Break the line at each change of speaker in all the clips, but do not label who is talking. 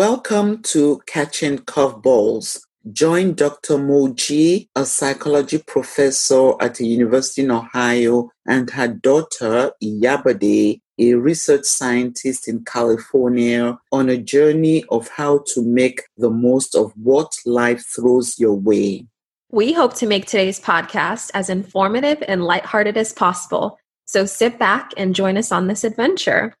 Welcome to Catching Curveballs. Join Dr. Moji, a psychology professor at the University in Ohio, and her daughter, Iyabade, a research scientist in California, on a journey of how to make the most of what life throws your way.
We hope to make today's podcast as informative and lighthearted as possible. So sit back and join us on this adventure.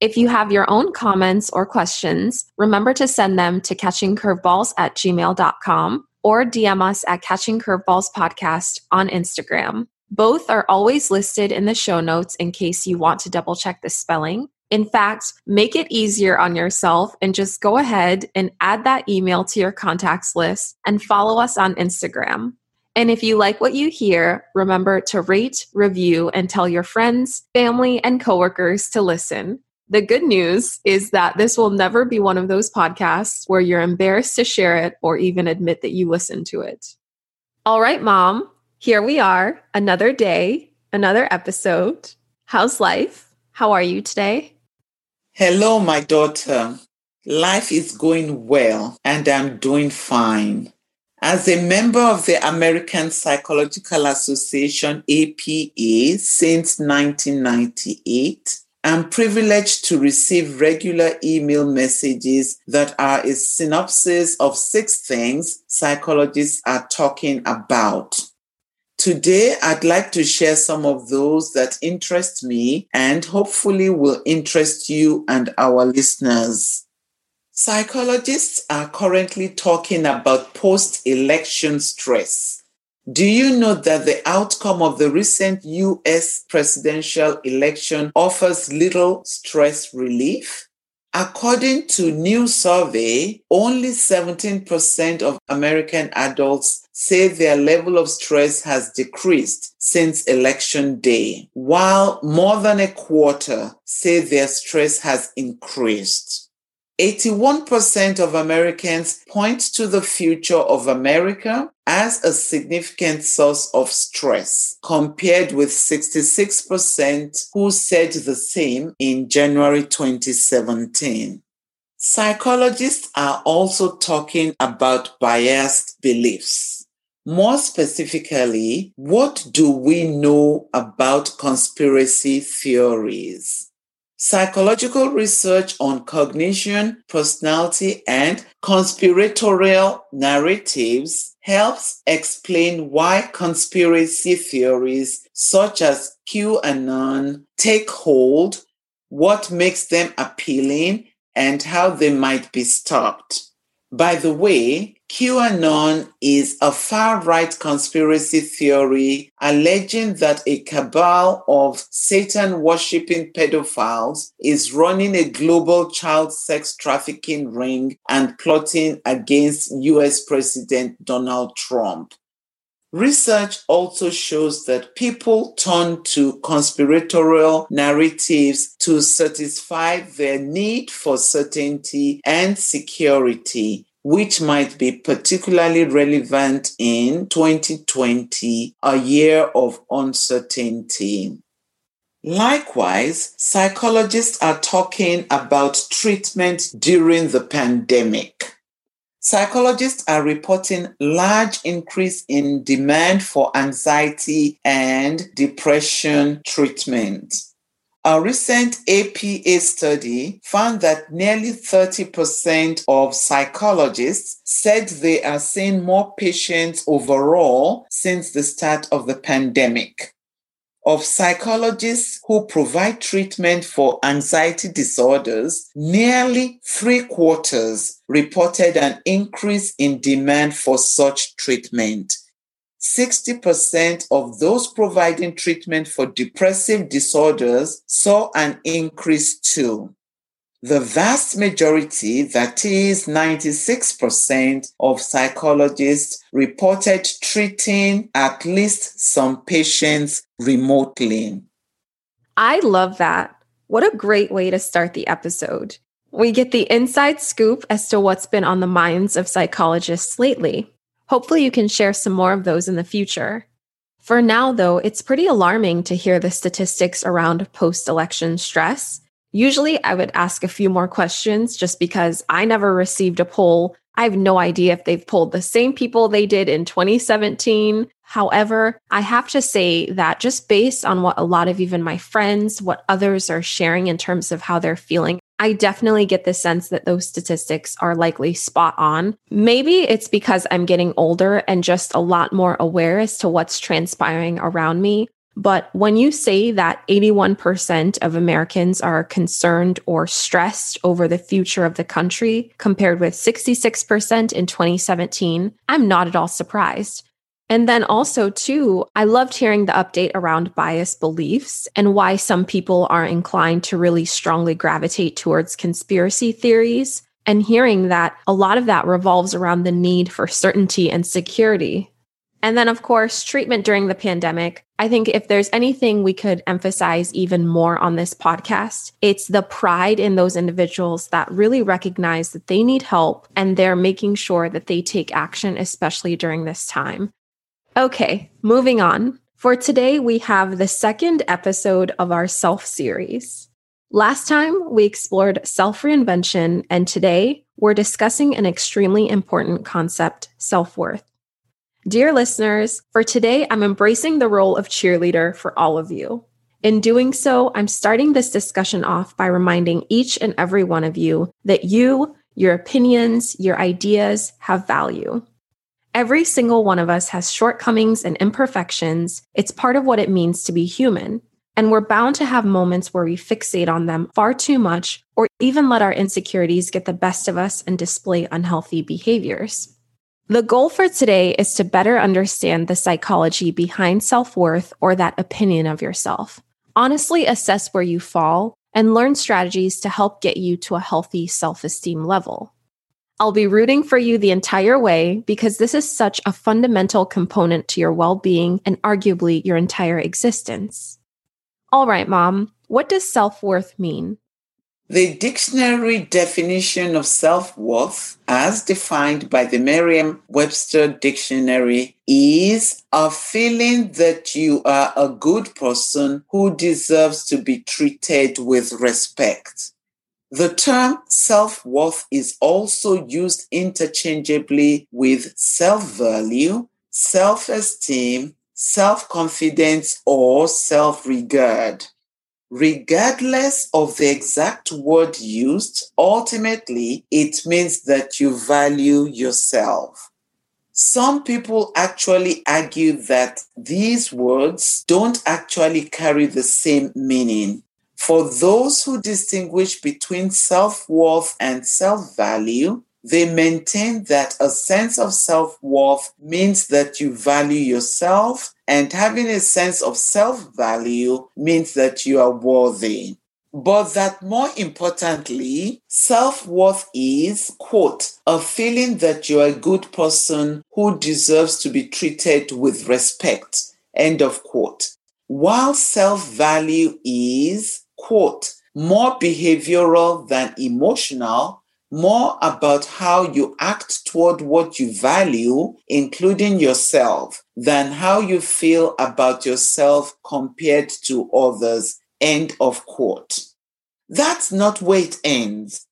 If you have your own comments or questions, remember to send them to catchingcurveballs at gmail.com or DM us at Catching Curveballs Podcast on Instagram. Both are always listed in the show notes in case you want to double check the spelling. In fact, make it easier on yourself and just go ahead and add that email to your contacts list and follow us on Instagram. And if you like what you hear, remember to rate, review, and tell your friends, family, and coworkers to listen. The good news is that this will never be one of those podcasts where you're embarrassed to share it or even admit that you listened to it. All right, mom, here we are, another day, another episode. How's life? How are you today?
Hello, my daughter. Life is going well and I'm doing fine. As a member of the American Psychological Association, APA, since 1998, I'm privileged to receive regular email messages that are a synopsis of six things psychologists are talking about. Today, I'd like to share some of those that interest me and hopefully will interest you and our listeners. Psychologists are currently talking about post election stress do you know that the outcome of the recent US presidential election offers little stress relief? According to new survey, only 17% of American adults say their level of stress has decreased since election day, while more than a quarter say their stress has increased. 81% of Americans point to the future of America as a significant source of stress, compared with 66% who said the same in January 2017. Psychologists are also talking about biased beliefs. More specifically, what do we know about conspiracy theories? Psychological research on cognition, personality, and conspiratorial narratives helps explain why conspiracy theories such as QAnon take hold, what makes them appealing, and how they might be stopped. By the way, QAnon is a far right conspiracy theory alleging that a cabal of Satan worshipping pedophiles is running a global child sex trafficking ring and plotting against US President Donald Trump. Research also shows that people turn to conspiratorial narratives to satisfy their need for certainty and security, which might be particularly relevant in 2020, a year of uncertainty. Likewise, psychologists are talking about treatment during the pandemic. Psychologists are reporting large increase in demand for anxiety and depression treatment. A recent APA study found that nearly 30% of psychologists said they are seeing more patients overall since the start of the pandemic of psychologists who provide treatment for anxiety disorders, nearly three quarters reported an increase in demand for such treatment. 60% of those providing treatment for depressive disorders saw an increase too. The vast majority, that is 96% of psychologists, reported treating at least some patients remotely.
I love that. What a great way to start the episode. We get the inside scoop as to what's been on the minds of psychologists lately. Hopefully, you can share some more of those in the future. For now, though, it's pretty alarming to hear the statistics around post election stress Usually, I would ask a few more questions just because I never received a poll. I have no idea if they've polled the same people they did in 2017. However, I have to say that just based on what a lot of even my friends, what others are sharing in terms of how they're feeling, I definitely get the sense that those statistics are likely spot on. Maybe it's because I'm getting older and just a lot more aware as to what's transpiring around me. But when you say that 81% of Americans are concerned or stressed over the future of the country, compared with 66% in 2017, I'm not at all surprised. And then also, too, I loved hearing the update around bias beliefs and why some people are inclined to really strongly gravitate towards conspiracy theories, and hearing that a lot of that revolves around the need for certainty and security and then, of course, treatment during the pandemic. I think if there's anything we could emphasize even more on this podcast, it's the pride in those individuals that really recognize that they need help and they're making sure that they take action, especially during this time. Okay, moving on. For today, we have the second episode of our self series. Last time, we explored self reinvention, and today, we're discussing an extremely important concept self worth. Dear listeners, for today, I'm embracing the role of cheerleader for all of you. In doing so, I'm starting this discussion off by reminding each and every one of you that you, your opinions, your ideas have value. Every single one of us has shortcomings and imperfections. It's part of what it means to be human. And we're bound to have moments where we fixate on them far too much or even let our insecurities get the best of us and display unhealthy behaviors. The goal for today is to better understand the psychology behind self worth or that opinion of yourself. Honestly, assess where you fall and learn strategies to help get you to a healthy self esteem level. I'll be rooting for you the entire way because this is such a fundamental component to your well being and arguably your entire existence. All right, mom, what does self worth mean?
The dictionary definition of self worth, as defined by the Merriam Webster Dictionary, is a feeling that you are a good person who deserves to be treated with respect. The term self worth is also used interchangeably with self value, self esteem, self confidence, or self regard regardless of the exact word used, ultimately it means that you value yourself. Some people actually argue that these words don't actually carry the same meaning. For those who distinguish between self worth and self value, they maintain that a sense of self worth means that you value yourself, and having a sense of self value means that you are worthy. But that more importantly, self worth is, quote, a feeling that you're a good person who deserves to be treated with respect, end of quote. While self value is, quote, more behavioral than emotional, more about how you act toward what you value, including yourself, than how you feel about yourself compared to others. End of quote. That's not where it ends.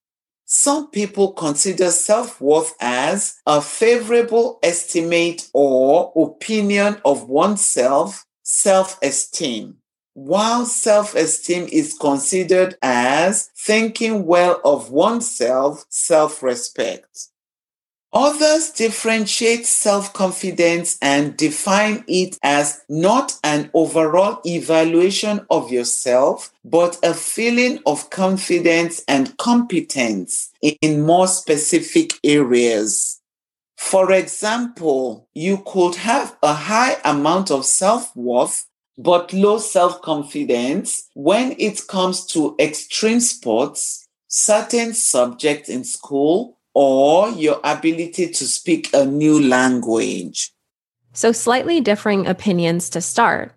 Some people consider self worth as a favorable estimate or opinion of oneself, self esteem while self esteem is considered as thinking well of oneself, self respect. Others differentiate self confidence and define it as not an overall evaluation of yourself, but a feeling of confidence and competence in more specific areas. For example, you could have a high amount of self worth but low self confidence when it comes to extreme sports, certain subjects in school, or your ability to speak a new language.
So, slightly differing opinions to start.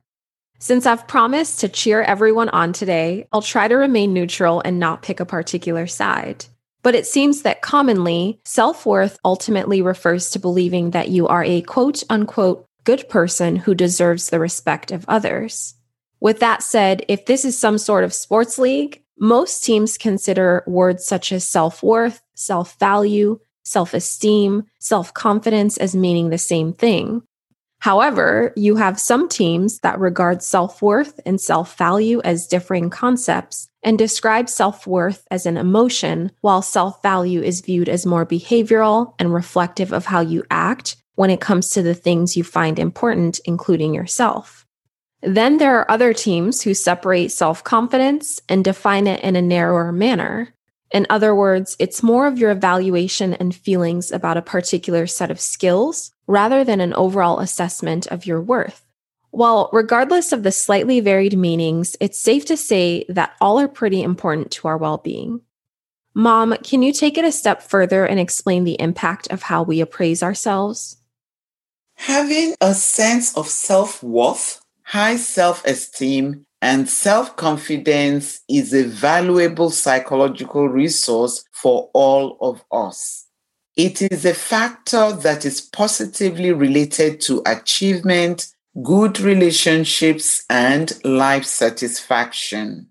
Since I've promised to cheer everyone on today, I'll try to remain neutral and not pick a particular side. But it seems that commonly, self worth ultimately refers to believing that you are a quote unquote good person who deserves the respect of others. With that said, if this is some sort of sports league, Most teams consider words such as self worth, self value, self esteem, self confidence as meaning the same thing. However, you have some teams that regard self worth and self value as differing concepts and describe self worth as an emotion, while self value is viewed as more behavioral and reflective of how you act when it comes to the things you find important, including yourself. Then there are other teams who separate self confidence and define it in a narrower manner. In other words, it's more of your evaluation and feelings about a particular set of skills rather than an overall assessment of your worth. While, regardless of the slightly varied meanings, it's safe to say that all are pretty important to our well being. Mom, can you take it a step further and explain the impact of how we appraise ourselves?
Having a sense of self worth, high self esteem, and self confidence is a valuable psychological resource for all of us. It is a factor that is positively related to achievement, good relationships, and life satisfaction.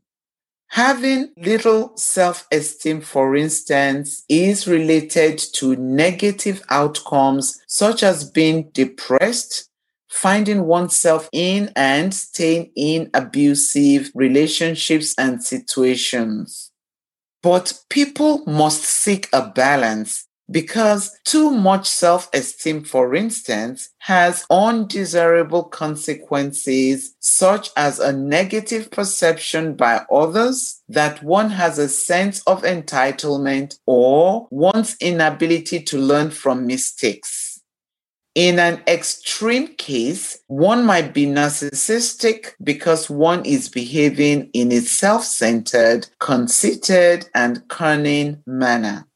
Having little self esteem, for instance, is related to negative outcomes such as being depressed, finding oneself in and staying in abusive relationships and situations. But people must seek a balance because too much self esteem, for instance, has undesirable consequences, such as a negative perception by others that one has a sense of entitlement or one's inability to learn from mistakes. In an extreme case, one might be narcissistic because one is behaving in a self centered, conceited, and cunning manner.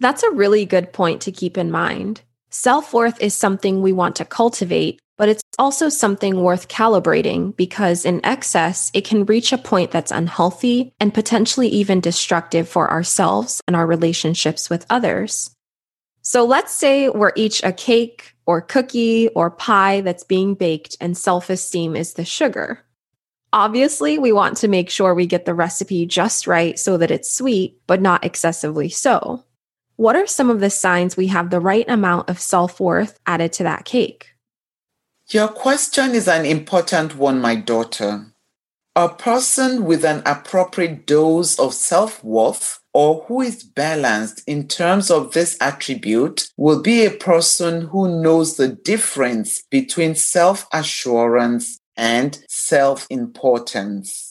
That's a really good point to keep in mind. Self worth is something we want to cultivate, but it's also something worth calibrating because in excess, it can reach a point that's unhealthy and potentially even destructive for ourselves and our relationships with others. So let's say we're each a cake or cookie or pie that's being baked and self esteem is the sugar. Obviously, we want to make sure we get the recipe just right so that it's sweet, but not excessively so. What are some of the signs we have the right amount of self worth added to that cake?
Your question is an important one, my daughter. A person with an appropriate dose of self worth or who is balanced in terms of this attribute will be a person who knows the difference between self assurance and self importance.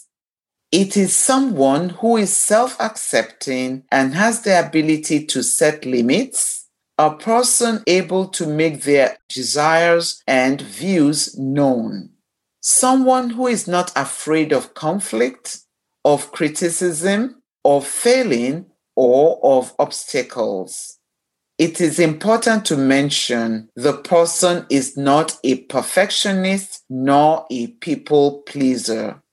It is someone who is self accepting and has the ability to set limits, a person able to make their desires and views known, someone who is not afraid of conflict, of criticism, of failing, or of obstacles. It is important to mention the person is not a perfectionist nor a people pleaser.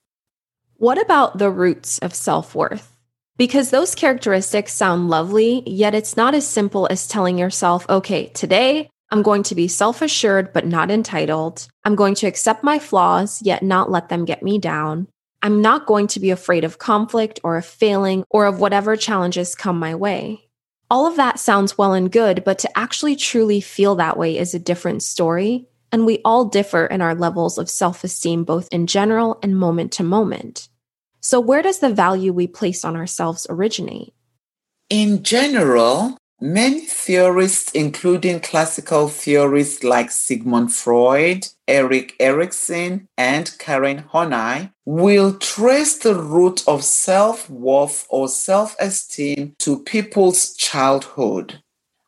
What about the roots of self worth? Because those characteristics sound lovely, yet it's not as simple as telling yourself, okay, today I'm going to be self assured but not entitled. I'm going to accept my flaws, yet not let them get me down. I'm not going to be afraid of conflict or of failing or of whatever challenges come my way. All of that sounds well and good, but to actually truly feel that way is a different story. And we all differ in our levels of self esteem, both in general and moment to moment. So, where does the value we place on ourselves originate?
In general, many theorists, including classical theorists like Sigmund Freud, Erik Erikson, and Karen Horney, will trace the root of self worth or self esteem to people's childhood.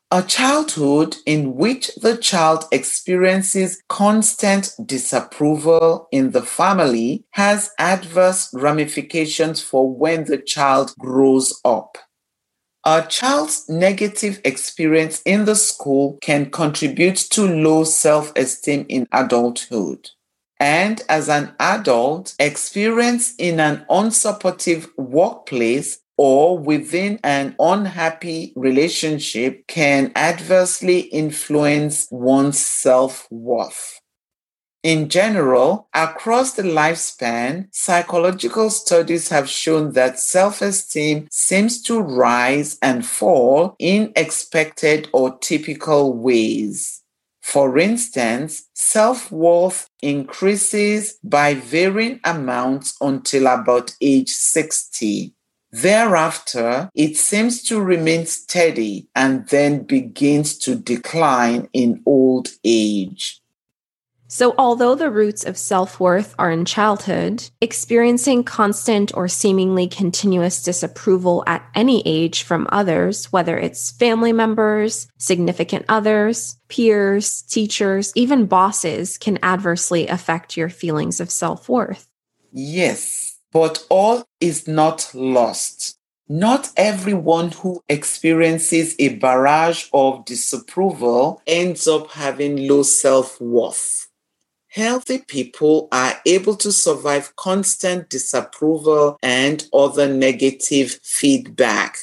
A childhood in which the child experiences constant disapproval in the family has adverse ramifications for when the child grows up. A child's negative experience in the school can contribute to low self esteem in adulthood. And as an adult, experience in an unsupportive workplace or within an unhappy relationship can adversely influence one's self worth. In general, across the lifespan, psychological studies have shown that self esteem seems to rise and fall in expected or typical ways. For instance, self worth increases by varying amounts until about age 60. Thereafter, it seems to remain steady and then begins to decline in old age.
So, although the roots of self worth are in childhood, experiencing constant or seemingly continuous disapproval at any age from others, whether it's family members, significant others, peers, teachers, even bosses, can adversely affect your feelings of self worth.
Yes, but all is not lost. Not everyone who experiences a barrage of disapproval ends up having low self worth. Healthy people are able to survive constant disapproval and other negative feedback.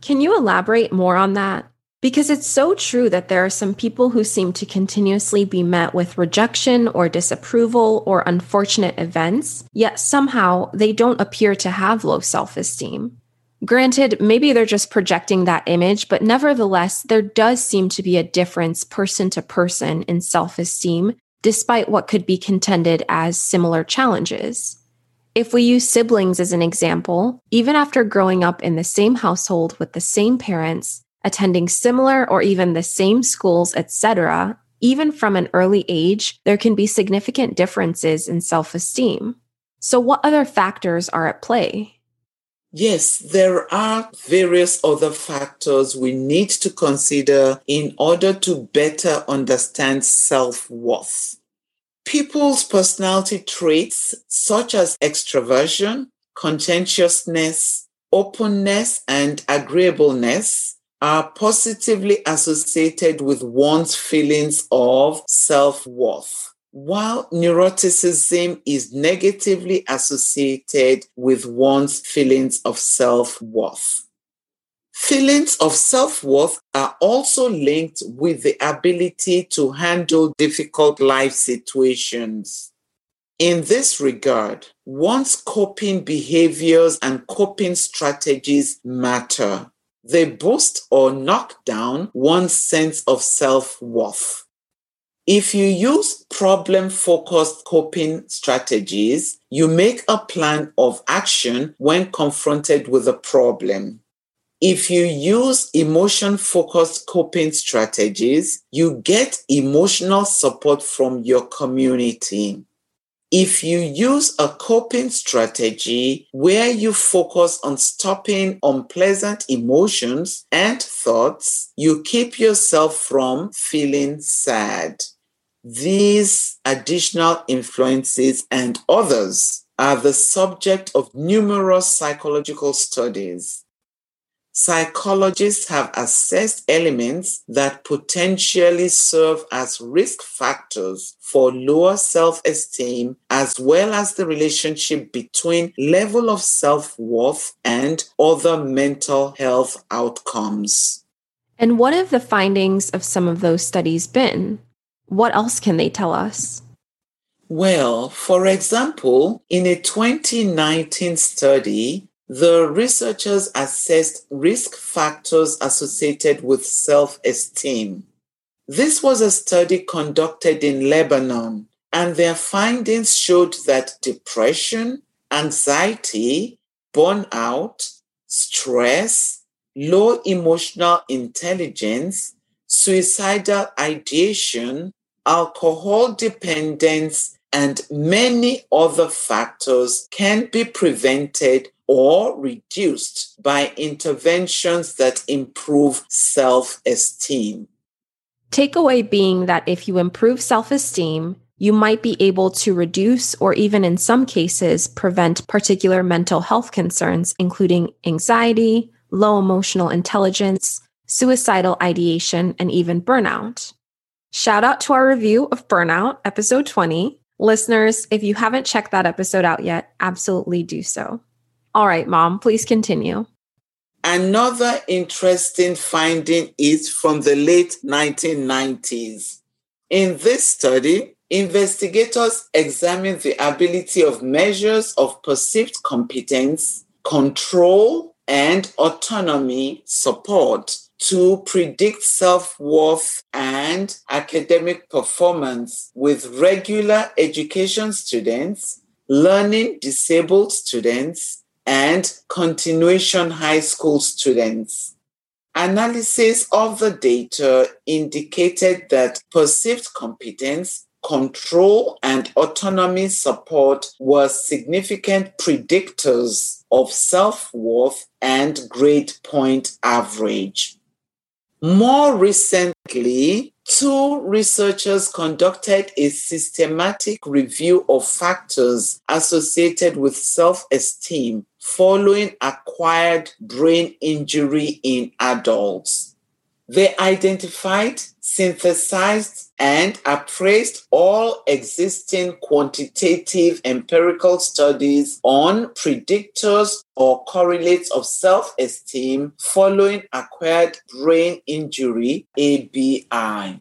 Can you elaborate more on that? Because it's so true that there are some people who seem to continuously be met with rejection or disapproval or unfortunate events, yet somehow they don't appear to have low self esteem. Granted, maybe they're just projecting that image, but nevertheless, there does seem to be a difference person to person in self esteem despite what could be contended as similar challenges. If we use siblings as an example, even after growing up in the same household with the same parents, attending similar or even the same schools, etc., even from an early age, there can be significant differences in self esteem. So, what other factors are at play?
Yes, there are various other factors we need to consider in order to better understand self worth. People's personality traits, such as extroversion, conscientiousness, openness, and agreeableness, are positively associated with one's feelings of self worth while neuroticism is negatively associated with one's feelings of self worth. Feelings of self worth are also linked with the ability to handle difficult life situations. In this regard, one's coping behaviors and coping strategies matter. They boost or knock down one's sense of self worth. If you use problem focused coping strategies, you make a plan of action when confronted with a problem. If you use emotion focused coping strategies, you get emotional support from your community. If you use a coping strategy where you focus on stopping unpleasant emotions and thoughts, you keep yourself from feeling sad. These additional influences and others are the subject of numerous psychological studies. Psychologists have assessed elements that potentially serve as risk factors for lower self esteem, as well as the relationship between level of self worth and other mental health outcomes.
And what have the findings of some of those studies been? What else can they tell us?
Well, for example, in a 2019 study, the researchers assessed risk factors associated with self esteem. This was a study conducted in Lebanon, and their findings showed that depression, anxiety, burnout, stress, low emotional intelligence, suicidal ideation, alcohol dependence, and many other factors can be prevented or reduced by interventions that improve self esteem.
Takeaway being that if you improve self esteem, you might be able to reduce or even in some cases prevent particular mental health concerns, including anxiety, low emotional intelligence, suicidal ideation, and even burnout. Shout out to our review of Burnout, episode 20. Listeners, if you haven't checked that episode out yet, absolutely do so. All right, mom, please continue.
Another interesting finding is from the late 1990s. In this study, investigators examined the ability of measures of perceived competence, control, and autonomy support to predict self worth and academic performance with regular education students, learning disabled students, and continuation high school students. Analysis of the data indicated that perceived competence, control, and autonomy support were significant predictors of self worth and grade point average. More recently, two researchers conducted a systematic review of factors associated with self esteem following acquired brain injury in adults. They identified, synthesized, and appraised all existing quantitative empirical studies on predictors or correlates of self esteem following acquired brain injury, ABI.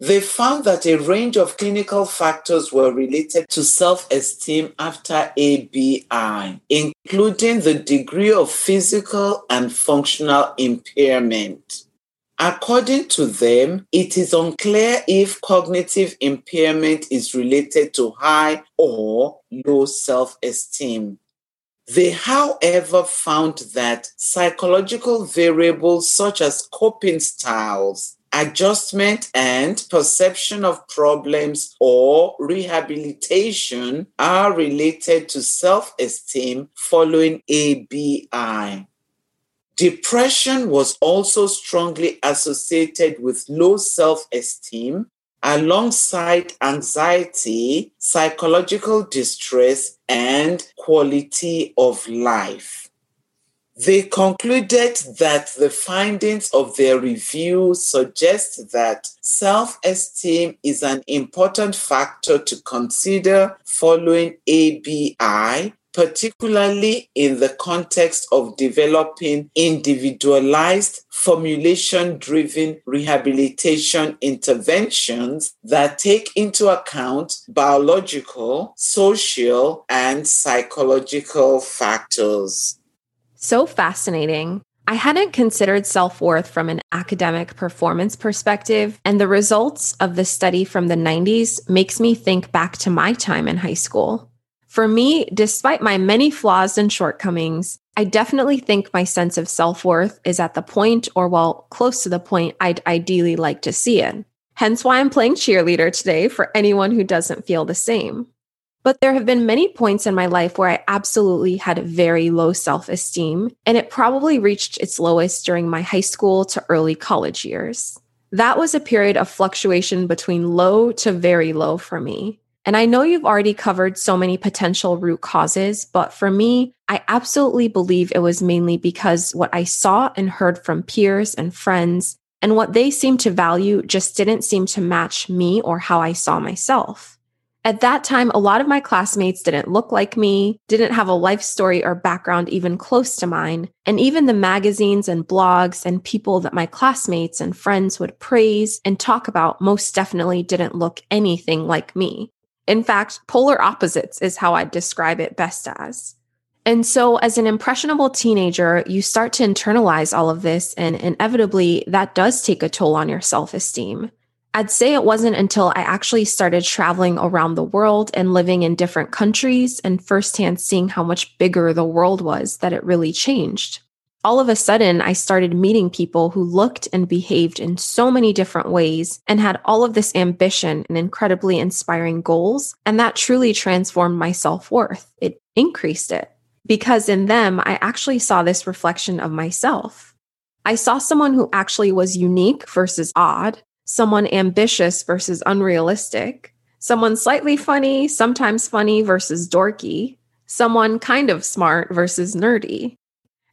They found that a range of clinical factors were related to self esteem after ABI, including the degree of physical and functional impairment. According to them, it is unclear if cognitive impairment is related to high or low self esteem. They, however, found that psychological variables such as coping styles, adjustment and perception of problems or rehabilitation are related to self esteem following ABI. Depression was also strongly associated with low self esteem alongside anxiety, psychological distress, and quality of life. They concluded that the findings of their review suggest that self esteem is an important factor to consider following ABI, particularly in the context of developing individualized, formulation driven rehabilitation interventions that take into account biological, social, and psychological factors.
So fascinating. I hadn't considered self worth from an academic performance perspective, and the results of the study from the 90s makes me think back to my time in high school. For me, despite my many flaws and shortcomings, I definitely think my sense of self worth is at the point, or well, close to the point I'd ideally like to see it. Hence why I'm playing cheerleader today for anyone who doesn't feel the same. But there have been many points in my life where I absolutely had very low self esteem, and it probably reached its lowest during my high school to early college years. That was a period of fluctuation between low to very low for me. And I know you've already covered so many potential root causes, but for me, I absolutely believe it was mainly because what I saw and heard from peers and friends and what they seemed to value just didn't seem to match me or how I saw myself. At that time, a lot of my classmates didn't look like me, didn't have a life story or background even close to mine, and even the magazines and blogs and people that my classmates and friends would praise and talk about most definitely didn't look anything like me. In fact, polar opposites is how I'd describe it best as. And so, as an impressionable teenager, you start to internalize all of this, and inevitably, that does take a toll on your self esteem. I'd say it wasn't until I actually started traveling around the world and living in different countries and firsthand seeing how much bigger the world was that it really changed. All of a sudden, I started meeting people who looked and behaved in so many different ways and had all of this ambition and incredibly inspiring goals. And that truly transformed my self worth. It increased it because in them, I actually saw this reflection of myself. I saw someone who actually was unique versus odd, someone ambitious versus unrealistic, someone slightly funny, sometimes funny versus dorky, someone kind of smart versus nerdy.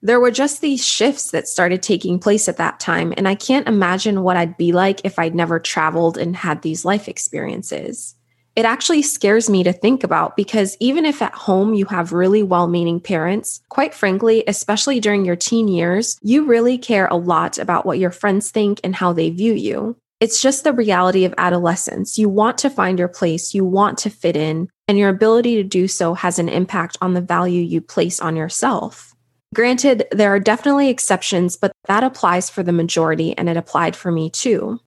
There were just these shifts that started taking place at that time, and I can't imagine what I'd be like if I'd never traveled and had these life experiences. It actually scares me to think about because even if at home you have really well meaning parents, quite frankly, especially during your teen years, you really care a lot about what your friends think and how they view you. It's just the reality of adolescence. You want to find your place, you want to fit in, and your ability to do so has an impact on the value you place on yourself. Granted, there are definitely exceptions, but that applies for the majority, and it applied for me too.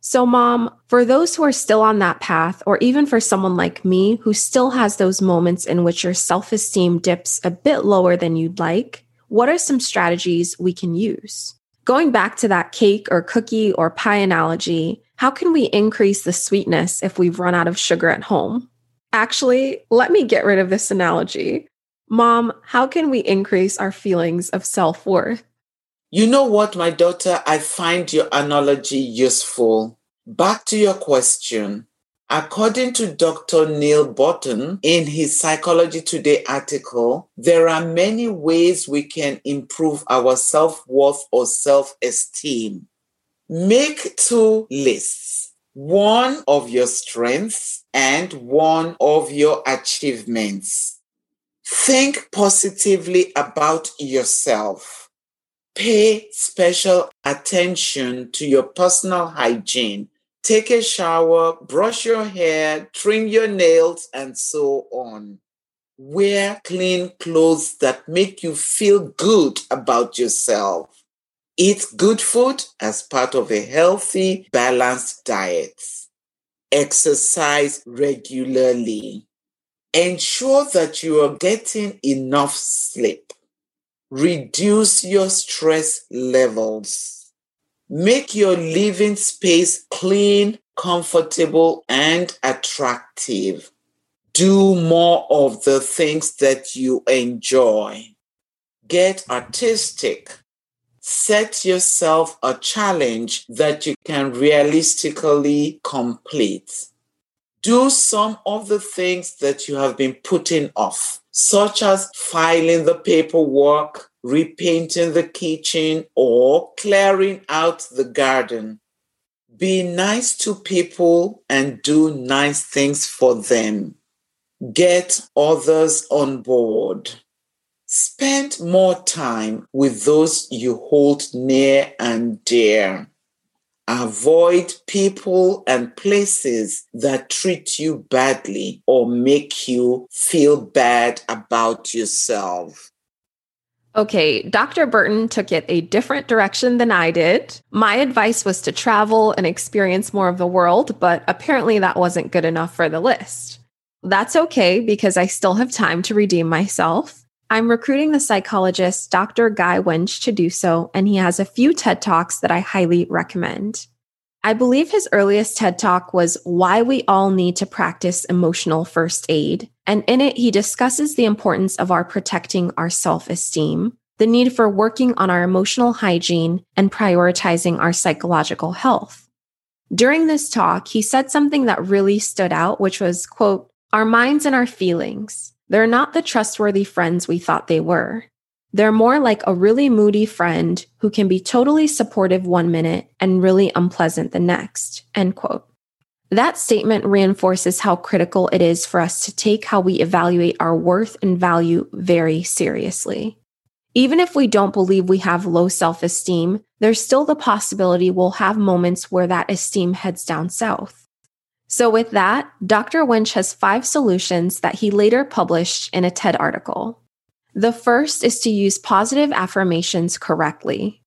So, mom, for those who are still on that path, or even for someone like me who still has those moments in which your self esteem dips a bit lower than you'd like, what are some strategies we can use? Going back to that cake or cookie or pie analogy, how can we increase the sweetness if we've run out of sugar at home? Actually, let me get rid of this analogy. Mom, how can we increase our feelings of self worth?
You know what, my daughter? I find your analogy useful. Back to your question. According to Dr. Neel Burton in his Psychology Today article, there are many ways we can improve our self worth or self esteem. Make two lists one of your strengths and one of your achievements. Think positively about yourself. Pay special attention to your personal hygiene take a shower, brush your hair, trim your nails, and so on. Wear clean clothes that make you feel good about yourself. Eat good food as part of a healthy, balanced diet. Exercise regularly. Ensure that you are getting enough sleep. Reduce your stress levels Make your living space clean, comfortable, and attractive. Do more of the things that you enjoy. Get artistic. Set yourself a challenge that you can realistically complete. Do some of the things that you have been putting off, such as filing the paperwork, repainting the kitchen, or clearing out the garden. Be nice to people and do nice things for them. Get others on board. Spend more time with those you hold near and dear. Avoid people and places that treat you badly or make you feel bad about yourself.
Okay, Dr. Burton took it a different direction than I did. My advice was to travel and experience more of the world, but apparently that wasn't good enough for the list. That's okay because I still have time to redeem myself. I'm recruiting the psychologist Dr. Guy Winch to do so, and he has a few TED Talks that I highly recommend. I believe his earliest TED Talk was Why We All Need to Practice Emotional First Aid. And in it, he discusses the importance of our protecting our self esteem, the need for working on our emotional hygiene, and prioritizing our psychological health. During this talk, he said something that really stood out, which was, quote, our minds and our feelings. They're not the trustworthy friends we thought they were. They're more like a really moody friend who can be totally supportive one minute and really unpleasant the next, end quote. That statement reinforces how critical it is for us to take how we evaluate our worth and value very seriously. Even if we don't believe we have low self esteem, there's still the possibility we'll have moments where that esteem heads down south. So, with that, Dr. Winch has five solutions that he later published in a TED article. The first is to use positive affirmations correctly.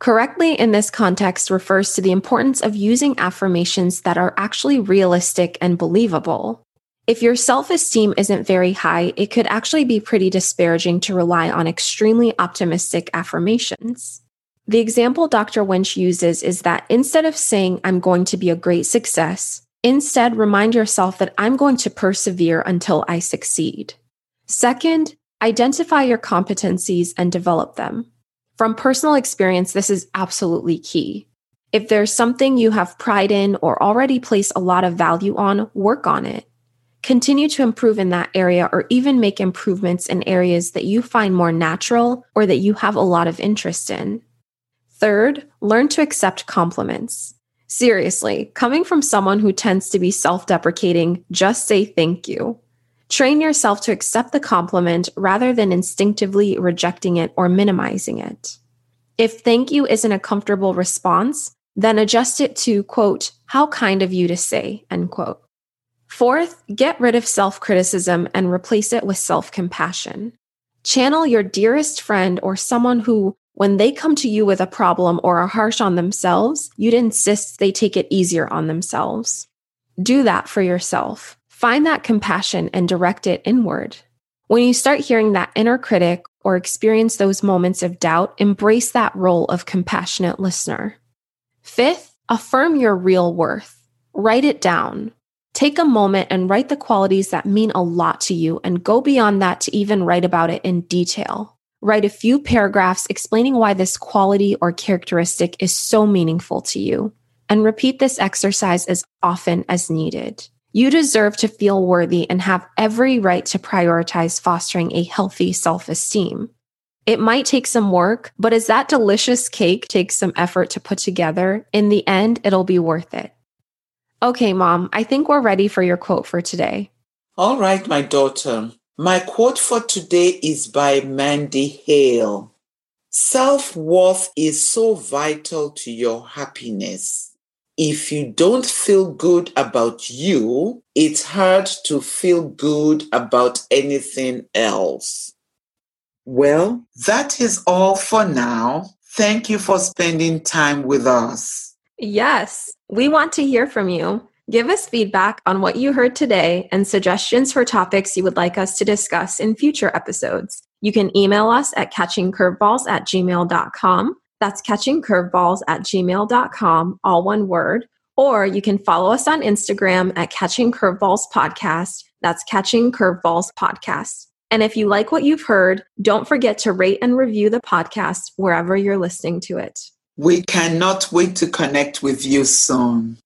Correctly in this context refers to the importance of using affirmations that are actually realistic and believable. If your self esteem isn't very high, it could actually be pretty disparaging to rely on extremely optimistic affirmations. The example Dr. Winch uses is that instead of saying, I'm going to be a great success, instead remind yourself that I'm going to persevere until I succeed. Second, identify your competencies and develop them. From personal experience, this is absolutely key. If there's something you have pride in or already place a lot of value on, work on it. Continue to improve in that area or even make improvements in areas that you find more natural or that you have a lot of interest in. Third, learn to accept compliments. Seriously, coming from someone who tends to be self deprecating, just say thank you. Train yourself to accept the compliment rather than instinctively rejecting it or minimizing it. If thank you isn't a comfortable response, then adjust it to, quote, how kind of you to say, end quote. Fourth, get rid of self criticism and replace it with self compassion. Channel your dearest friend or someone who, when they come to you with a problem or are harsh on themselves, you'd insist they take it easier on themselves. Do that for yourself. Find that compassion and direct it inward. When you start hearing that inner critic or experience those moments of doubt, embrace that role of compassionate listener. Fifth, affirm your real worth. Write it down. Take a moment and write the qualities that mean a lot to you and go beyond that to even write about it in detail. Write a few paragraphs explaining why this quality or characteristic is so meaningful to you. And repeat this exercise as often as needed. You deserve to feel worthy and have every right to prioritize fostering a healthy self esteem. It might take some work, but as that delicious cake takes some effort to put together, in the end, it'll be worth it. Okay, mom, I think we're ready for your quote for today.
All right, my daughter. My quote for today is by Mandy Hale. Self worth is so vital to your happiness. If you don't feel good about you, it's hard to feel good about anything else. Well, that is all for now. Thank you for spending time with us.
Yes, we want to hear from you. Give us feedback on what you heard today and suggestions for topics you would like us to discuss in future episodes. You can email us at catchingcurveballs at gmail.com. That's catchingcurveballs at gmail.com, all one word. Or you can follow us on Instagram at Catching Curveballs Podcast. That's Catching Curveballs Podcast. And if you like what you've heard, don't forget to rate and review the podcast wherever you're listening to it.
We cannot wait to connect with you soon.